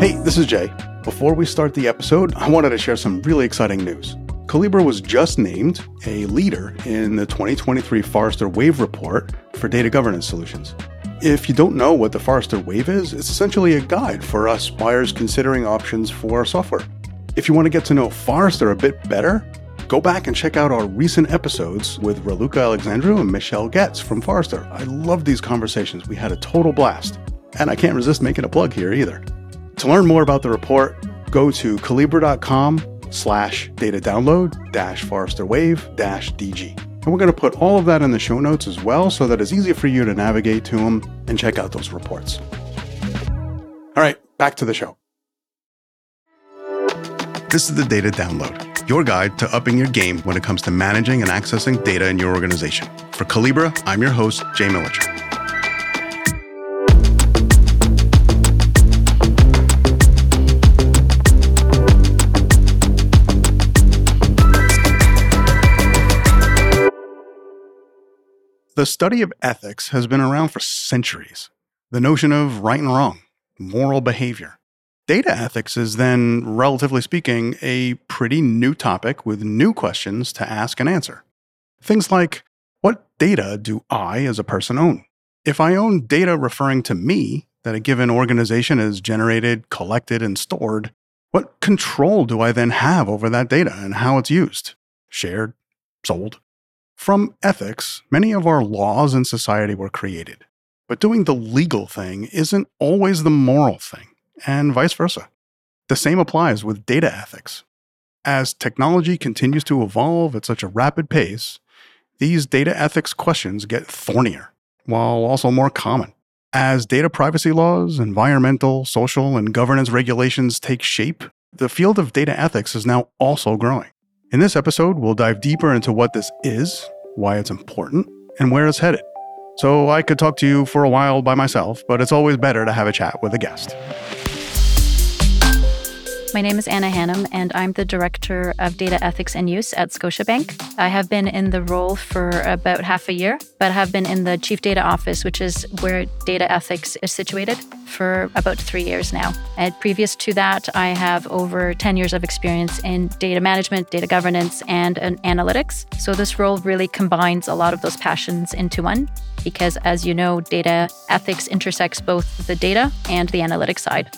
Hey, this is Jay. Before we start the episode, I wanted to share some really exciting news. Collibra was just named a leader in the 2023 Forrester Wave report for data governance solutions. If you don't know what the Forrester Wave is, it's essentially a guide for us buyers considering options for software. If you want to get to know Forrester a bit better, go back and check out our recent episodes with Raluca Alexandru and Michele Goetz from Forrester. I love these conversations. We had a total blast. And I can't resist making a plug here either. To learn more about the report, go to collibra.com slash data download dash Forrester Wave dash DG. And we're going to put all of that in the show notes as well so that it's easier for you to navigate to them and check out those reports. All right, back to the show. This is the Data Download, your guide to upping your game when it comes to managing and accessing data in your organization. For Collibra, I'm your host, Jay Militscher. The study of ethics has been around for centuries. The notion of right and wrong, moral behavior. Data ethics is then, relatively speaking, a pretty new topic with new questions to ask and answer. Things like what data do I as a person own? If I own data referring to me that a given organization has generated, collected, and stored, what control do I then have over that data and how it's used, shared, sold? From ethics, many of our laws in society were created. But doing the legal thing isn't always the moral thing, and vice versa. The same applies with data ethics. As technology continues to evolve at such a rapid pace, these data ethics questions get thornier, while also more common. As data privacy laws, environmental, social, and governance regulations take shape, the field of data ethics is now also growing. In this episode, we'll dive deeper into what this is, why it's important, and where it's headed. So I could talk to you for a while by myself, but it's always better to have a chat with a guest. My name is Anna Hannem, and I'm the Director of Data Ethics and Use at Scotiabank. I have been in the role for about half a year, but have been in the Chief Data Office, which is where data ethics is situated, for about three years now. And previous to that, I have over 10 years of experience in data management, data governance, and analytics. So this role really combines a lot of those passions into one because, as you know, data ethics intersects both the data and the analytics side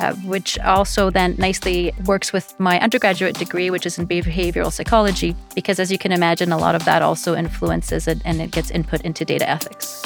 uh, which also then nicely works with my undergraduate degree, which is in behavioral psychology, because as you can imagine, a lot of that also influences it and it gets input into data ethics.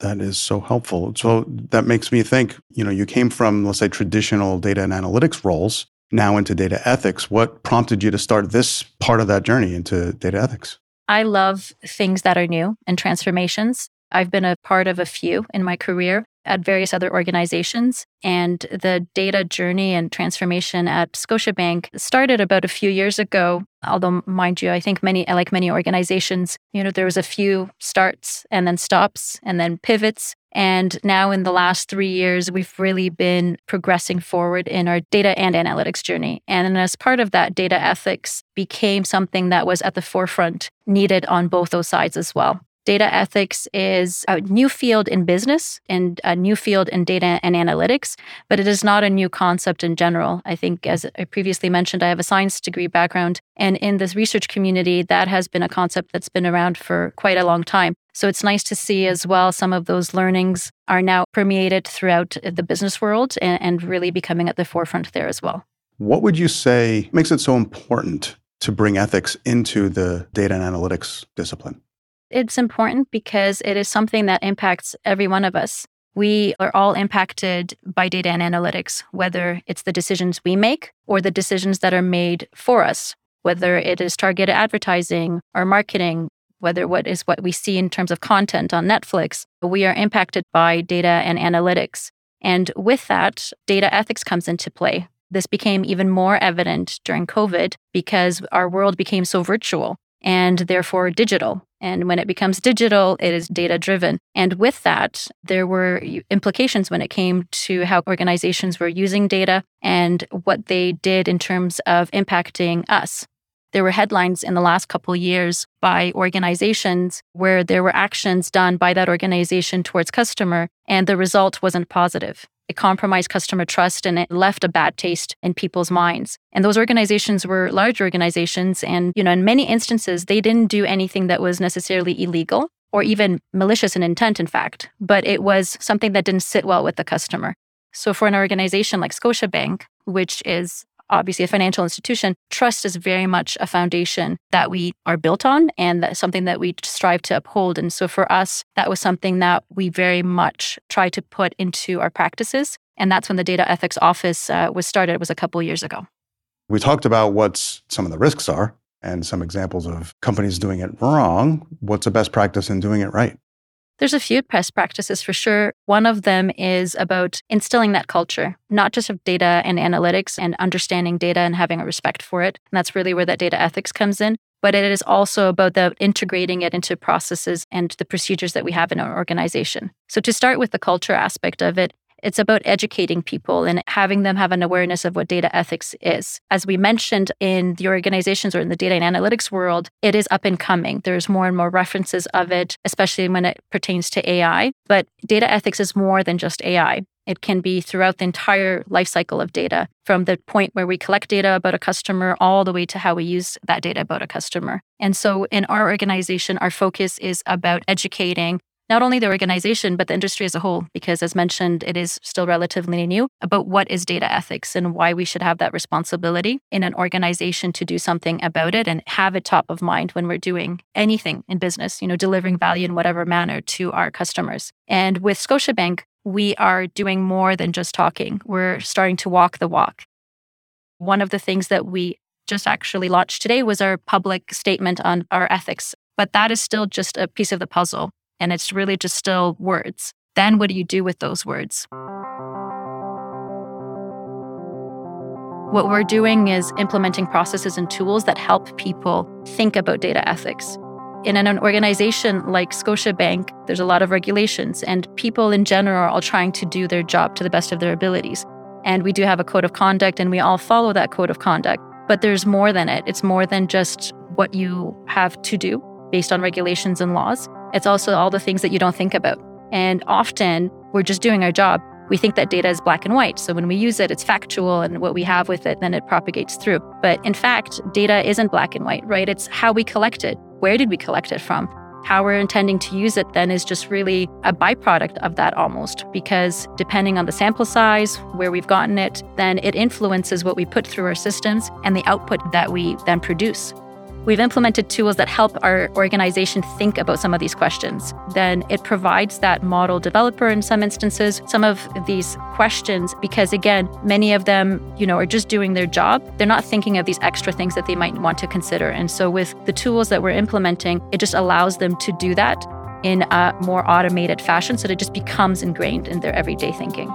That is so helpful. So that makes me think, you know, you came from, let's say, traditional data and analytics roles now into data ethics. What prompted you to start this part of that journey into data ethics? I love things that are new and transformations. I've been a part of a few in my career at various other organizations. And the data journey and transformation at Scotiabank started about a few years ago. Although, mind you, I think many, like many organizations, you know, there was a few starts and then stops and then pivots. And now, in the last three years, we've really been progressing forward in our data and analytics journey. And as part of that, data ethics became something that was at the forefront, needed on both those sides as well. Data ethics is a new field in business and a new field in data and analytics, but it is not a new concept in general. I think, as I previously mentioned, I have a science degree background. And in this research community, that has been a concept that's been around for quite a long time. So it's nice to see as well some of those learnings are now permeated throughout the business world and, and really becoming at the forefront there as well. What would you say makes it so important to bring ethics into the data and analytics discipline? It's important because it is something that impacts every one of us. We are all impacted by data and analytics, whether it's the decisions we make or the decisions that are made for us, whether it is targeted advertising or marketing, whether what is what we see in terms of content on Netflix. We are impacted by data and analytics. And with that, data ethics comes into play. This became even more evident during COVID because our world became so virtual and therefore digital. And when it becomes digital, it is data driven. And with that, there were implications when it came to how organizations were using data and what they did in terms of impacting us. there were headlines in the last couple years by organizations where there were actions done by that organization towards customer and the result wasn't positive. It compromised customer trust and it left a bad taste in people's minds. And those organizations were large organizations. And, you know, in many instances, they didn't do anything that was necessarily illegal or even malicious in intent, in fact, but it was something that didn't sit well with the customer. So for an organization like Scotiabank, which is obviously a financial institution, trust is very much a foundation that we are built on and that's something that we strive to uphold. And so for us, that was something that we very much try to put into our practices. And that's when the data ethics office uh, was started. It was a couple years ago. We talked about what some of the risks are and some examples of companies doing it wrong. What's the best practice in doing it right? There's a few best practices for sure. One of them is about instilling that culture, not just of data and analytics and understanding data and having a respect for it. And that's really where that data ethics comes in. But it is also about the integrating it into processes and the procedures that we have in our organization. So to start with the culture aspect of it, it's about educating people and having them have an awareness of what data ethics is. As we mentioned in the organizations or in the data and analytics world, it is up and coming. There's more and more references of it, especially when it pertains to AI. But data ethics is more than just AI. It can be throughout the entire life cycle of data, from the point where we collect data about a customer all the way to how we use that data about a customer. And so in our organization, our focus is about educating not only the organization, but the industry as a whole, because as mentioned, it is still relatively new about what is data ethics and why we should have that responsibility in an organization to do something about it and have it top of mind when we're doing anything in business, you know, delivering value in whatever manner to our customers. And with Scotiabank, we are doing more than just talking. We're starting to walk the walk. One of the things that we just actually launched today was our public statement on our ethics, but that is still just a piece of the puzzle and it's really just still words. Then what do you do with those words? What we're doing is implementing processes and tools that help people think about data ethics. In an organization like Scotiabank, there's a lot of regulations, and people in general are all trying to do their job to the best of their abilities. And we do have a code of conduct, and we all follow that code of conduct. But there's more than it. It's more than just what you have to do based on regulations and laws. It's also all the things that you don't think about. And often we're just doing our job. We think that data is black and white. So when we use it, it's factual and what we have with it, then it propagates through. But in fact, data isn't black and white, right? It's how we collect it. Where did we collect it from? How we're intending to use it then is just really a byproduct of that almost, because depending on the sample size, where we've gotten it, then it influences what we put through our systems and the output that we then produce. We've implemented tools that help our organization think about some of these questions. Then it provides that model developer in some instances some of these questions because again, many of them, you know, are just doing their job. They're not thinking of these extra things that they might want to consider. And so with the tools that we're implementing, it just allows them to do that in a more automated fashion so that it just becomes ingrained in their everyday thinking.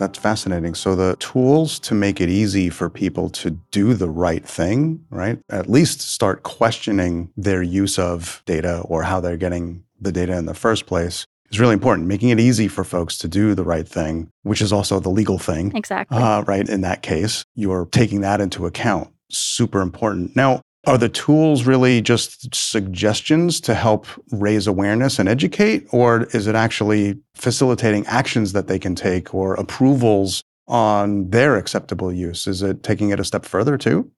That's fascinating. So, the tools to make it easy for people to do the right thing, right? At least start questioning their use of data or how they're getting the data in the first place is really important. Making it easy for folks to do the right thing, which is also the legal thing. Exactly. Uh, right. In that case, you're taking that into account. Super important. Now, are the tools really just suggestions to help raise awareness and educate, or is it actually facilitating actions that they can take or approvals on their acceptable use? Is it taking it a step further too?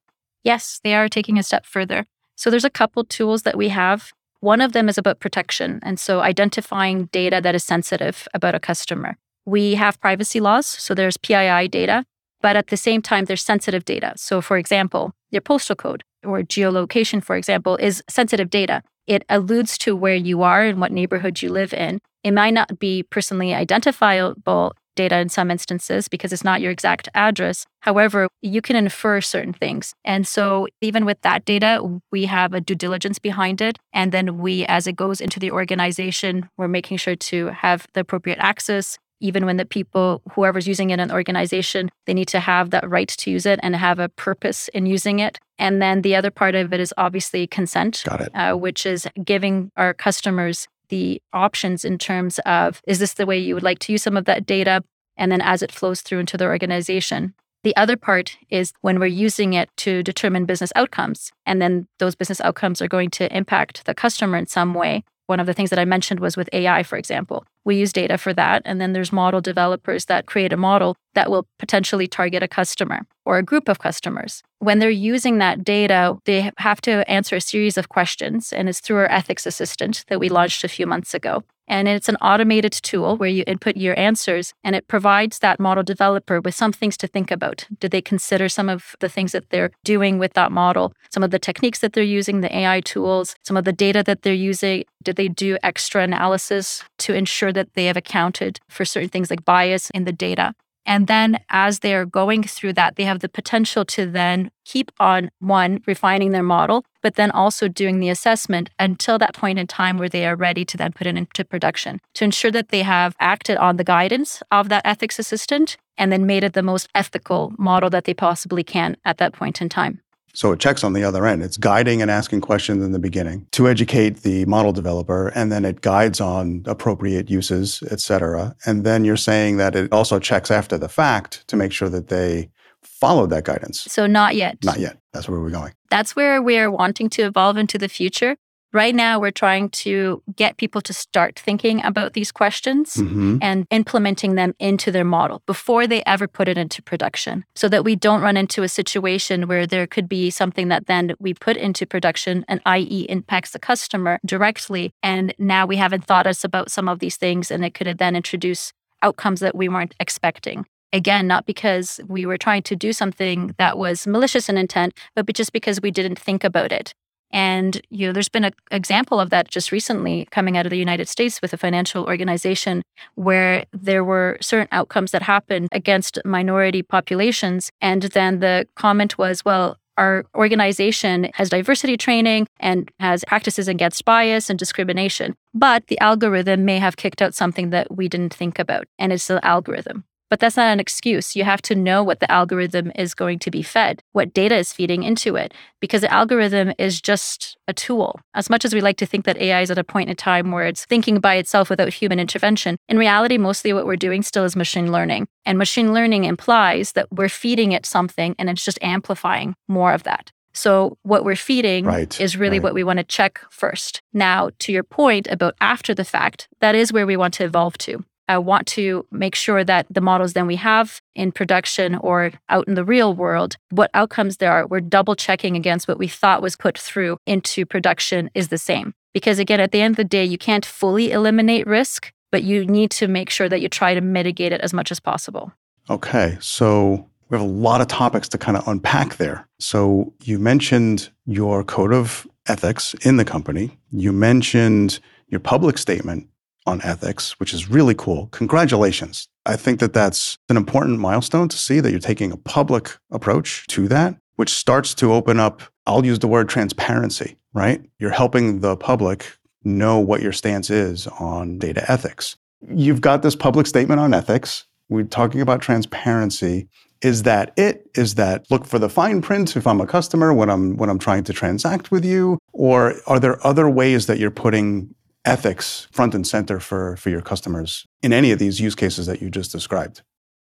Yes, they are taking a step further. So there's a couple tools that we have. One of them is about protection. And so identifying data that is sensitive about a customer. We have privacy laws. So there's PII data, but at the same time, there's sensitive data. So, for example, your postal code or geolocation, for example, is sensitive data. It alludes to where you are and what neighborhood you live in. It might not be personally identifiable data in some instances because it's not your exact address. However, you can infer certain things. And so, even with that data, we have a due diligence behind it. And then we, as it goes into the organization, we're making sure to have the appropriate access, even when the people, whoever's using it in an organization, they need to have that right to use it and have a purpose in using it. And then the other part of it is obviously consent. Uh, which is giving our customers the options in terms of is this the way you would like to use some of that data? And then as it flows through into the organization, The other part is when we're using it to determine business outcomes, and then those business outcomes are going to impact the customer in some way. One of the things that I mentioned was with AI, for example. We use data for that. And then there's model developers that create a model that will potentially target a customer or a group of customers. When they're using that data, they have to answer a series of questions. And it's through our ethics assistant that we launched a few months ago. And it's an automated tool where you input your answers and it provides that model developer with some things to think about. Did they consider some of the things that they're doing with that model, some of the techniques that they're using, the AI tools, some of the data that they're using? Did they do extra analysis to ensure that they have accounted for certain things like bias in the data? And then as they're going through that, they have the potential to then keep on one, refining their model, but then also doing the assessment until that point in time where they are ready to then put it into production to ensure that they have acted on the guidance of that ethics assistant and then made it the most ethical model that they possibly can at that point in time. So it checks on the other end. It's guiding and asking questions in the beginning to educate the model developer, and then it guides on appropriate uses, et cetera. And then you're saying that it also checks after the fact to make sure that they followed that guidance. So not yet. Not yet. That's where we're going. That's where we're wanting to evolve into the future. Right now, we're trying to get people to start thinking about these questions mm-hmm. and implementing them into their model before they ever put it into production so that we don't run into a situation where there could be something that then we put into production and i.e. impacts the customer directly. And now we haven't thought us about some of these things and it could then introduce outcomes that we weren't expecting again, not because we were trying to do something that was malicious in intent, but just because we didn't think about it. And you know, there's been an example of that just recently coming out of the United States with a financial organization where there were certain outcomes that happened against minority populations. And then the comment was, well, our organization has diversity training and has practices against bias and discrimination, but the algorithm may have kicked out something that we didn't think about, and it's the algorithm. But that's not an excuse. You have to know what the algorithm is going to be fed, what data is feeding into it, because the algorithm is just a tool. As much as we like to think that AI is at a point in time where it's thinking by itself without human intervention, in reality, mostly what we're doing still is machine learning. And machine learning implies that we're feeding it something and it's just amplifying more of that. So, what we're feeding right, is really right. what we want to check first. Now, to your point about after the fact, that is where we want to evolve to. I want to make sure that the models then we have in production or out in the real world, what outcomes there are, we're double checking against what we thought was put through into production is the same. Because again, at the end of the day, you can't fully eliminate risk, but you need to make sure that you try to mitigate it as much as possible. Okay. So we have a lot of topics to kind of unpack there. So you mentioned your code of ethics in the company, you mentioned your public statement on ethics, which is really cool. Congratulations. I think that that's an important milestone to see that you're taking a public approach to that, which starts to open up, I'll use the word transparency, right? You're helping the public know what your stance is on data ethics. You've got this public statement on ethics. We're talking about transparency. Is that it? Is that look for the fine print if I'm a customer when I'm when I'm trying to transact with you? Or are there other ways that you're putting ethics front and center for, for your customers in any of these use cases that you just described?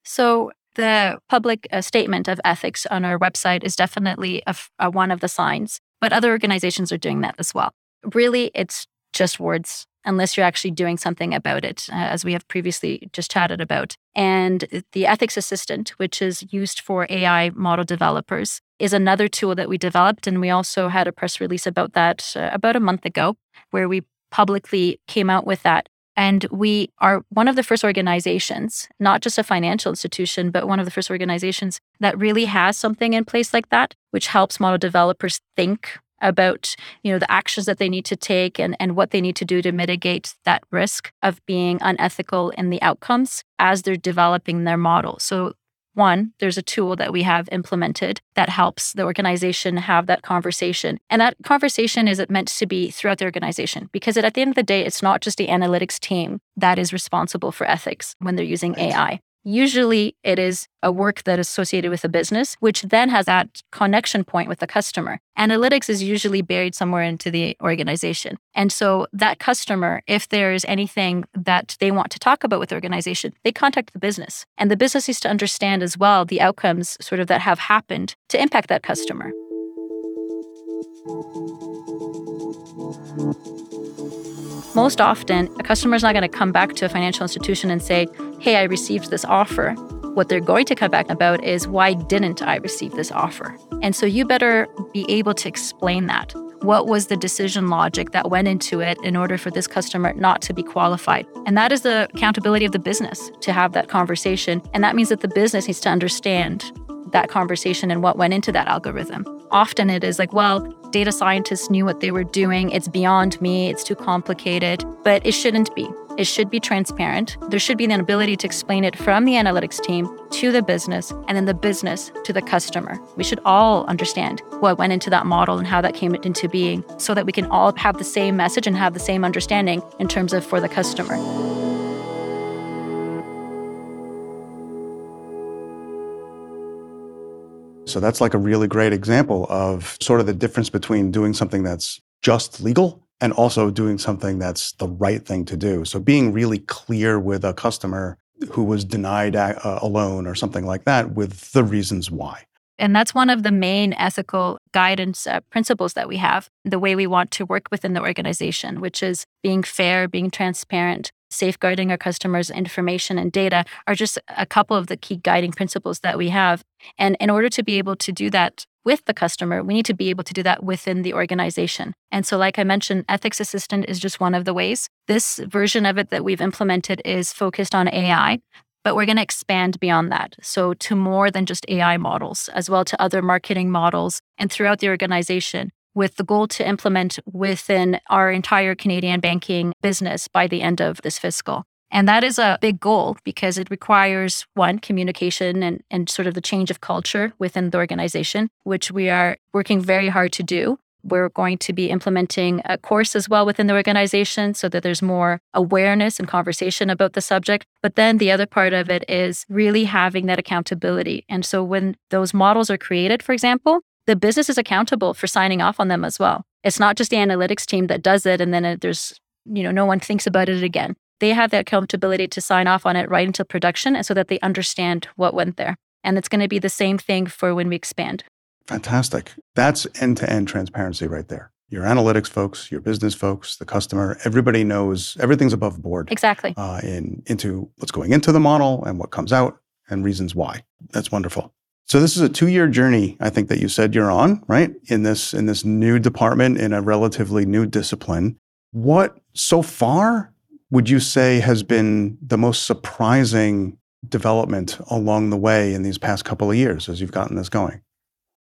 So, the public uh, statement of ethics on our website is definitely one of the signs, but other organizations are doing that as well. Really, it's just words unless you're actually doing something about it, uh, as we have previously just chatted about. And the ethics assistant, which is used for AI model developers, is another tool that we developed. And we also had a press release about that uh, about a month ago, where we publicly came out with that. And we are one of the first organizations, not just a financial institution, but one of the first organizations that really has something in place like that, which helps model developers think about you know the actions that they need to take and, and what they need to do to mitigate that risk of being unethical in the outcomes as they're developing their model so one, there's a tool that we have implemented that helps the organization have that conversation. And that conversation is meant to be throughout the organization because at the end of the day, it's not just the analytics team that is responsible for ethics when they're using AI. Usually it is a work that is associated with a business, which then has that connection point with the customer. Analytics is usually buried somewhere into the organization. And so that customer, if there is anything that they want to talk about with the organization, they contact the business. And the business needs to understand as well the outcomes sort of that have happened to impact that customer. Most often, a customer is not going to come back to a financial institution and say, Hey, I received this offer. What they're going to come back about is, Why didn't I receive this offer? And so you better be able to explain that. What was the decision logic that went into it in order for this customer not to be qualified? And that is the accountability of the business to have that conversation. And that means that the business needs to understand that conversation and what went into that algorithm. Often it is like, well, data scientists knew what they were doing. It's beyond me. It's too complicated. But it shouldn't be. It should be transparent. There should be an ability to explain it from the analytics team to the business and then the business to the customer. We should all understand what went into that model and how that came into being so that we can all have the same message and have the same understanding in terms of for the customer. So that's like a really great example of sort of the difference between doing something that's just legal and also doing something that's the right thing to do. So being really clear with a customer who was denied a, a loan or something like that with the reasons why. And that's one of the main ethical guidance uh, principles that we have, the way we want to work within the organization, which is being fair, being transparent, safeguarding our customers' information and data are just a couple of the key guiding principles that we have. And in order to be able to do that with the customer, we need to be able to do that within the organization. And so, like I mentioned, Ethics Assistant is just one of the ways. This version of it that we've implemented is focused on AI, but we're going to expand beyond that. So, to more than just AI models, as well to other marketing models and throughout the organization with the goal to implement within our entire Canadian banking business by the end of this fiscal. And that is a big goal because it requires one, communication and, and sort of the change of culture within the organization, which we are working very hard to do. We're going to be implementing a course as well within the organization so that there's more awareness and conversation about the subject. But then the other part of it is really having that accountability. And so when those models are created, for example, the business is accountable for signing off on them as well. It's not just the analytics team that does it and then it, there's, you know, no one thinks about it again. They have the accountability to sign off on it right until production and so that they understand what went there. And it's going to be the same thing for when we expand. Fantastic. That's end to end transparency right there. Your analytics folks, your business folks, the customer, everybody knows everything's above board. Exactly. Uh, in, into what's going into the model and what comes out and reasons why. That's wonderful. So this is a two-year journey, I think that you said you're on, right? In this in this new department in a relatively new discipline. What so far would you say has been the most surprising development along the way in these past couple of years as you've gotten this going?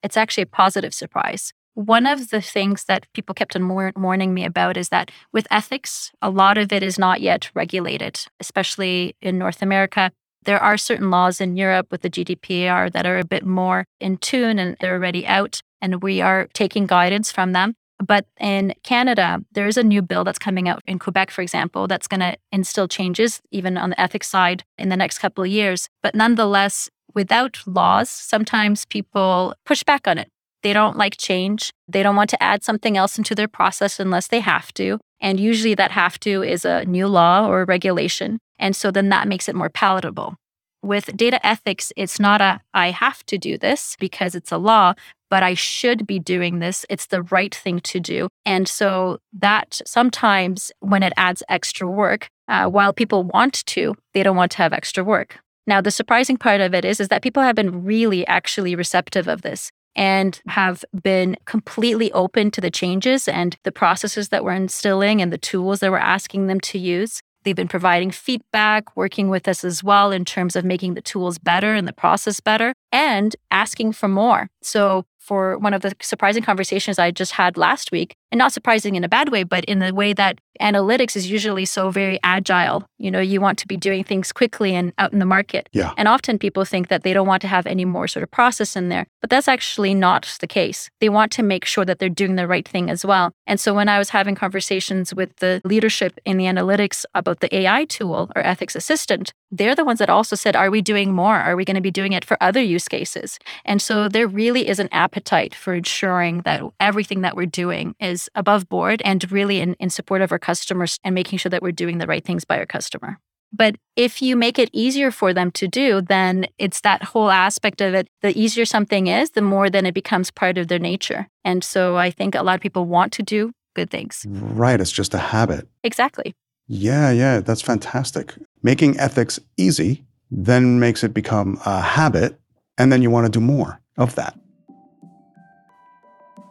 It's actually a positive surprise. One of the things that people kept on warning me about is that with ethics, a lot of it is not yet regulated, especially in North America. There are certain laws in Europe with the GDPR that are a bit more in tune and they're already out, and we are taking guidance from them. But in Canada, there is a new bill that's coming out in Quebec, for example, that's going to instill changes, even on the ethics side, in the next couple of years. But nonetheless, without laws, sometimes people push back on it. They don't like change. They don't want to add something else into their process unless they have to. And usually that have to is a new law or regulation. And so then that makes it more palatable. With data ethics, it's not a I have to do this because it's a law, but I should be doing this. It's the right thing to do. And so that sometimes when it adds extra work, uh, while people want to, they don't want to have extra work. Now, the surprising part of it is, is that people have been really actually receptive of this and have been completely open to the changes and the processes that we're instilling and the tools that we're asking them to use. They've been providing feedback, working with us as well in terms of making the tools better and the process better, and asking for more. So, for one of the surprising conversations I just had last week, and not surprising in a bad way, but in the way that analytics is usually so very agile. You know, you want to be doing things quickly and out in the market. Yeah. And often people think that they don't want to have any more sort of process in there, but that's actually not the case. They want to make sure that they're doing the right thing as well. And so when I was having conversations with the leadership in the analytics about the AI tool or ethics assistant, they're the ones that also said, Are we doing more? Are we going to be doing it for other use cases? And so there really is an appetite for ensuring that everything that we're doing is above board and really in, in support of our customers and making sure that we're doing the right things by our customer. But if you make it easier for them to do, then it's that whole aspect of it. The easier something is, the more then it becomes part of their nature. And so I think a lot of people want to do good things. Right. It's just a habit. Exactly. Yeah, yeah. That's fantastic. Making ethics easy then makes it become a habit. And then you want to do more of that.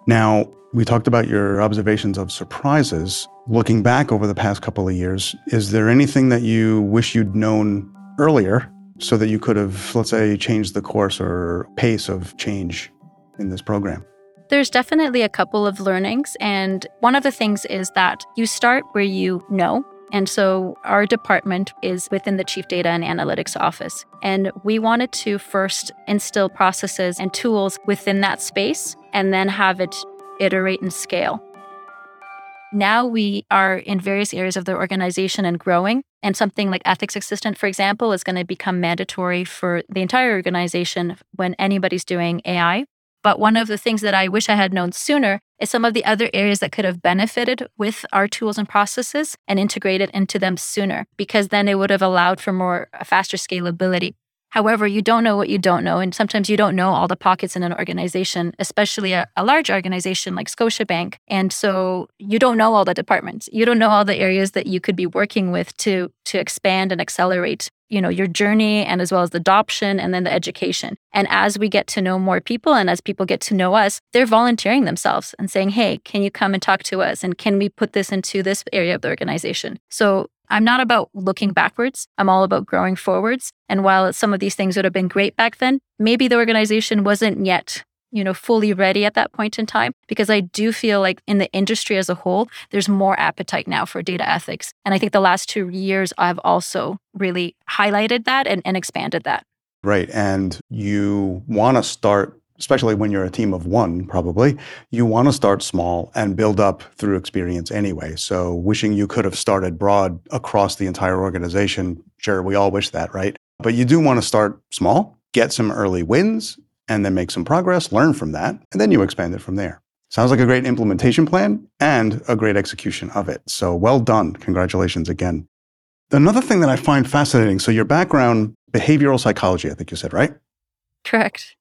Now, we talked about your observations of surprises. Looking back over the past couple of years, is there anything that you wish you'd known earlier so that you could have, let's say, changed the course or pace of change in this program? There's definitely a couple of learnings. And one of the things is that you start where you know. And so our department is within the Chief Data and Analytics Office. And we wanted to first instill processes and tools within that space and then have it iterate and scale. Now we are in various areas of the organization and growing. And something like Ethics Assistant, for example, is going to become mandatory for the entire organization when anybody's doing AI. But one of the things that I wish I had known sooner is some of the other areas that could have benefited with our tools and processes and integrated into them sooner, because then it would have allowed for more faster scalability. However, you don't know what you don't know. And sometimes you don't know all the pockets in an organization, especially a, a, large organization like Scotiabank. And so you don't know all the departments. You don't know all the areas that you could be working with to, to expand and accelerate you know your journey and as well as the adoption and then the education and as we get to know more people and as people get to know us they're volunteering themselves and saying hey can you come and talk to us and can we put this into this area of the organization so I'm not about looking backwards. I'm all about growing forwards. And while some of these things would have been great back then, maybe the organization wasn't yet, you know, fully ready at that point in time because I do feel like in the industry as a whole, there's more appetite now for data ethics. And I think the last 2 years I've also really highlighted that and, and expanded that. Right. And you want to start especially when you're a team of one, probably, you want to start small and build up through experience anyway. So, wishing you could have started broad across the entire organization, sure, we all wish that, right? But you do want to start small, get some early wins, and then make some progress, learn from that, and then you expand it from there. Sounds like a great implementation plan and a great execution of it. So, well done. Congratulations again. Another thing that I find fascinating so, your background, behavioral psychology, I think you said, right? Correct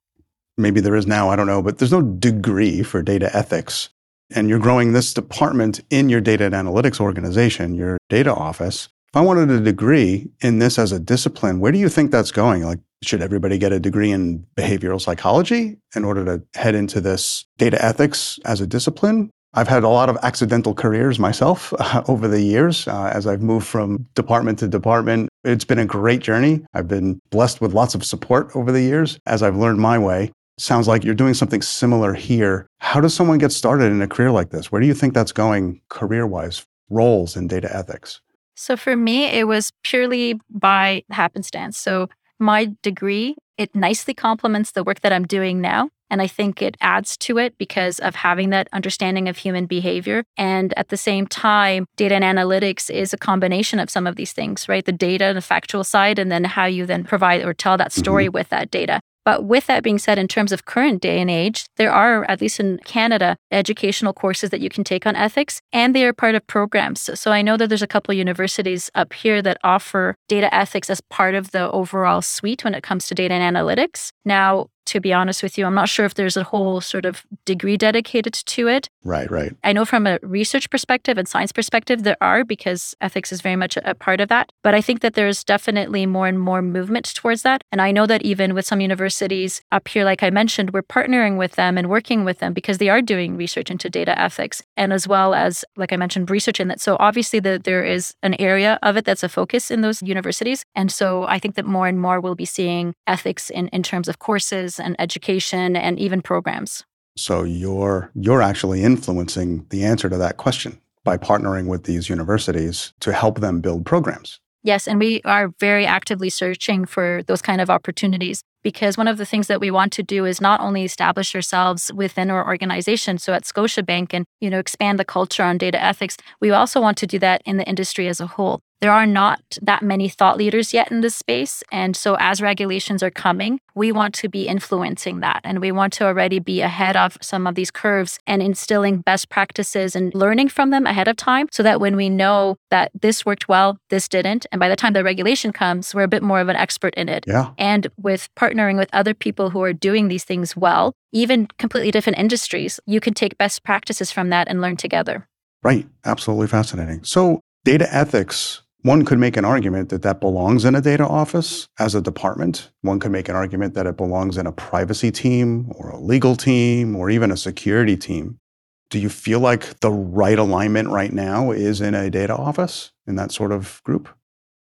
maybe there is now, I don't know, but there's no degree for data ethics. And you're growing this department in your data and analytics organization, your data office. If I wanted a degree in this as a discipline, where do you think that's going? Like, should everybody get a degree in behavioral psychology in order to head into this data ethics as a discipline? I've had a lot of accidental careers myself uh, over the years uh, as I've moved from department to department. It's been a great journey. I've been blessed with lots of support over the years as I've learned my way. Sounds like you're doing something similar here. How does someone get started in a career like this? Where do you think that's going career wise, roles in data ethics? So for me, it was purely by happenstance. So my degree, it nicely complements the work that I'm doing now. And I think it adds to it because of having that understanding of human behavior. And at the same time, data and analytics is a combination of some of these things, right? The data, and the factual side, and then how you then provide or tell that story mm-hmm. with that data. But with that being said, in terms of current day and age, there are, at least in Canada, educational courses that you can take on ethics, and they are part of programs. So I know that there's a couple universities up here that offer data ethics as part of the overall suite when it comes to data and analytics. Now, to be honest with you. I'm not sure if there's a whole sort of degree dedicated to it. Right, right. I know from a research perspective and science perspective, there are because ethics is very much a, part of that. But I think that there's definitely more and more movement towards that. And I know that even with some universities up here, like I mentioned, we're partnering with them and working with them because they are doing research into data ethics and as well as, like I mentioned, research in that. So obviously, the, there is an area of it that's a focus in those universities. And so I think that more and more we'll be seeing ethics in, in terms of courses and education and even programs. So you're you're actually influencing the answer to that question by partnering with these universities to help them build programs. Yes, and we are very actively searching for those kind of opportunities because one of the things that we want to do is not only establish ourselves within our organization so at Scotiabank and you know expand the culture on data ethics we also want to do that in the industry as a whole there are not that many thought leaders yet in this space. And so, as regulations are coming, we want to be influencing that. And we want to already be ahead of some of these curves and instilling best practices and learning from them ahead of time so that when we know that this worked well, this didn't. And by the time the regulation comes, we're a bit more of an expert in it. Yeah. And with partnering with other people who are doing these things well, even completely different industries, you can take best practices from that and learn together. Right. Absolutely fascinating. So, data ethics one could make an argument that that belongs in a data office as a department. One could make an argument that it belongs in a privacy team or a legal team or even a security team. Do you feel like the right alignment right now is in a data office in that sort of group?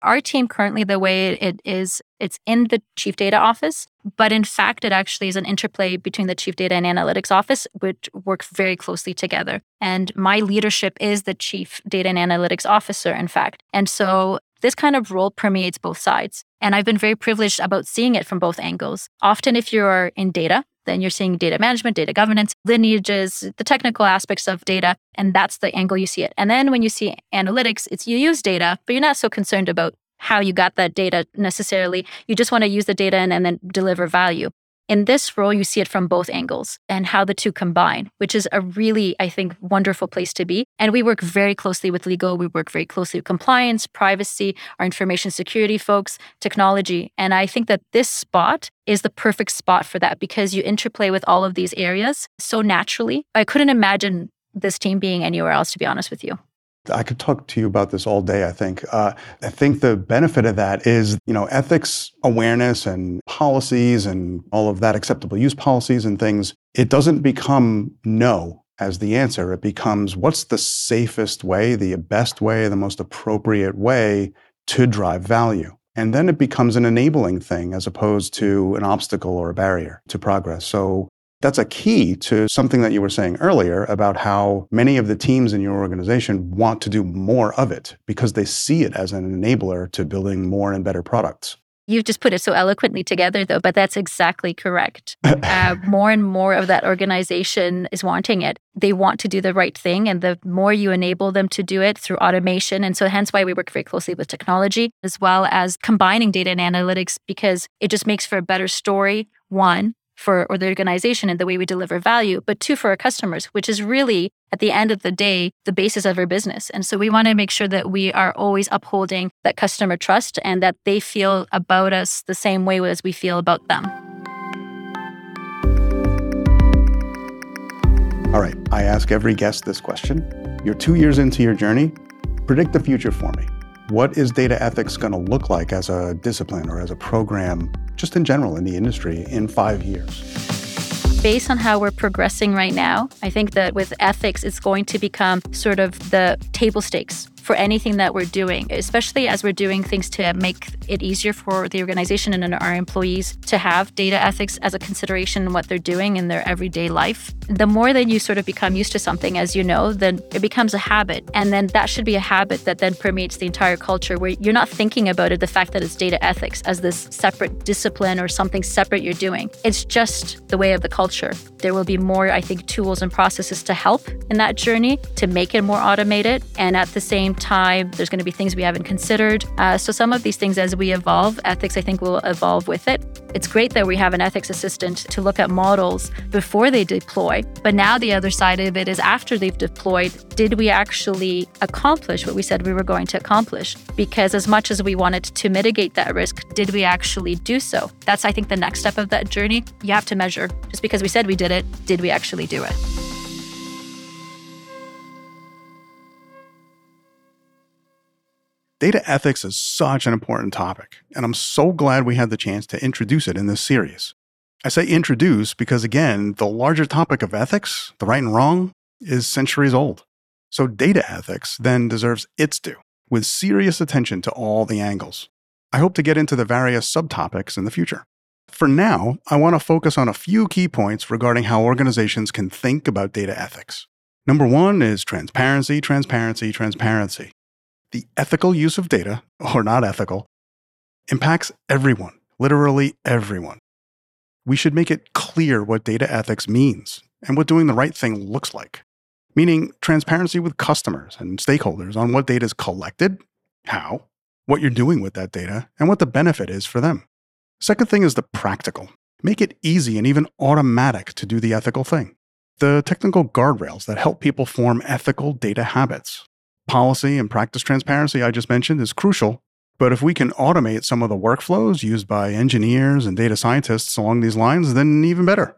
Our team currently, the way it is, it's in the chief data office, but in fact, it actually is an interplay between the chief data and analytics office, which work very closely together. And my leadership is the chief data and analytics officer, in fact. And so this kind of role permeates both sides. And I've been very privileged about seeing it from both angles. Often, if you're in data, then you're seeing data management, data governance, lineages, the technical aspects of data, and that's the angle you see it. And then when you see analytics, it's you use data, but you're not so concerned about how you got that data necessarily. You just want to use the data and, and then deliver value. In this role, you see it from both angles and how the two combine, which is a really, I think, wonderful place to be. And we work very closely with legal. We work very closely with compliance, privacy, our information security folks, technology. And I think that this spot is the perfect spot for that because you interplay with all of these areas so naturally. I couldn't imagine this team being anywhere else, to be honest with you. I could talk to you about this all day, I think. Uh, I think the benefit of that is, you know, ethics awareness and policies and all of that acceptable use policies and things. It doesn't become no as the answer. It becomes what's the safest way, the best way, the most appropriate way to drive value. And then it becomes an enabling thing as opposed to an obstacle or a barrier to progress. So that's a key to something that you were saying earlier about how many of the teams in your organization want to do more of it because they see it as an enabler to building more and better products. You've just put it so eloquently together, though, but that's exactly correct. uh, more and more of that organization is wanting it. They want to do the right thing. And the more you enable them to do it through automation. And so, hence why we work very closely with technology as well as combining data and analytics because it just makes for a better story. One, for or the organization and the way we deliver value, but two for our customers, which is really at the end of the day the basis of our business. And so we want to make sure that we are always upholding that customer trust and that they feel about us the same way as we feel about them. All right, I ask every guest this question. You're 2 years into your journey. Predict the future for me. What is data ethics going to look like as a discipline or as a program just in general in the industry in five years? Based on how we're progressing right now, I think that with ethics, it's going to become sort of the table stakes for anything that we're doing, especially as we're doing things to make it easier for the organization and our employees to have data ethics as a consideration in what they're doing in their everyday life. The more that you sort of become used to something, as you know, then it becomes a habit. And then that should be a habit that then permeates the entire culture where you're not thinking about it, the fact that it's data ethics as this separate discipline or something separate you're doing. It's just the way of the culture. There will be more, I think, tools and processes to help in that journey to make it more automated. And at the same time, there's going to be things we haven't considered. Uh, so some of these things, as we evolve, ethics, I think, will evolve with it. It's great that we have an ethics assistant to look at models before they deploy. But now the other side of it is after they've deployed, did we actually accomplish what we said we were going to accomplish? Because as much as we wanted to mitigate that risk, did we actually do so? That's, I think, the next step of that journey. You have to measure. Just because we said we did it, did we actually do it? Data ethics is such an important topic, and I'm so glad we had the chance to introduce it in this series. I say introduce because, again, the larger topic of ethics, the right and wrong, is centuries old. So, data ethics then deserves its due, with serious attention to all the angles. I hope to get into the various subtopics in the future. for now, I want to focus on a few key points regarding how organizations can think about data ethics. Number one is transparency, transparency, transparency. The ethical use of data, or not ethical, impacts everyone, literally everyone. We should make it clear what data ethics means and what doing the right thing looks like, meaning transparency with customers and stakeholders on what data is collected, how, what you're doing with that data, and what the benefit is for them. Second thing is the practical. Make it easy and even automatic to do the ethical thing. The technical guardrails that help people form ethical data habits. Policy and practice transparency I just mentioned is crucial, but if we can automate some of the workflows used by engineers and data scientists along these lines, then even better.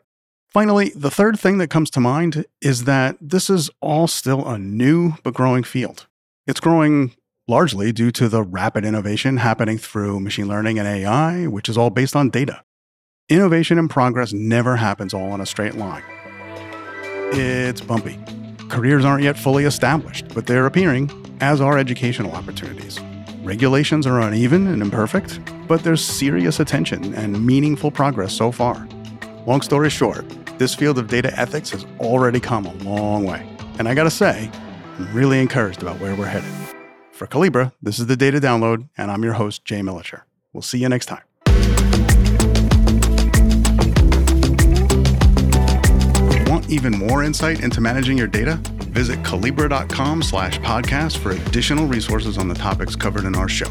Finally, the third thing that comes to mind is that this is all still a new but growing field. It's growing largely due to the rapid innovation happening through machine learning and AI, which is all based on data. Innovation and progress never happens all in a straight line. It's bumpy. Careers aren't yet fully established, but they're appearing, as are educational opportunities. Regulations are uneven and imperfect, but there's serious attention and meaningful progress so far. Long story short, this field of data ethics has already come a long way. And I gotta say, I'm really encouraged about where we're headed. For Collibra, this is the Data Download, and I'm your host, Jay Militscher. We'll see you next time. Even more insight into managing your data? Visit Collibra.com slash podcast for additional resources on the topics covered in our show.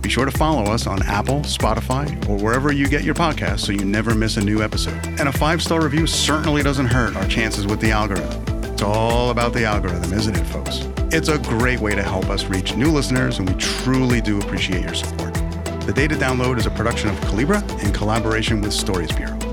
Be sure to follow us on Apple, Spotify, or wherever you get your podcasts so you never miss a new episode. And a five star review certainly doesn't hurt our chances with the algorithm. It's all about the algorithm, isn't it, folks? It's a great way to help us reach new listeners, and we truly do appreciate your support. The Data Download is a production of Collibra in collaboration with Stories Bureau.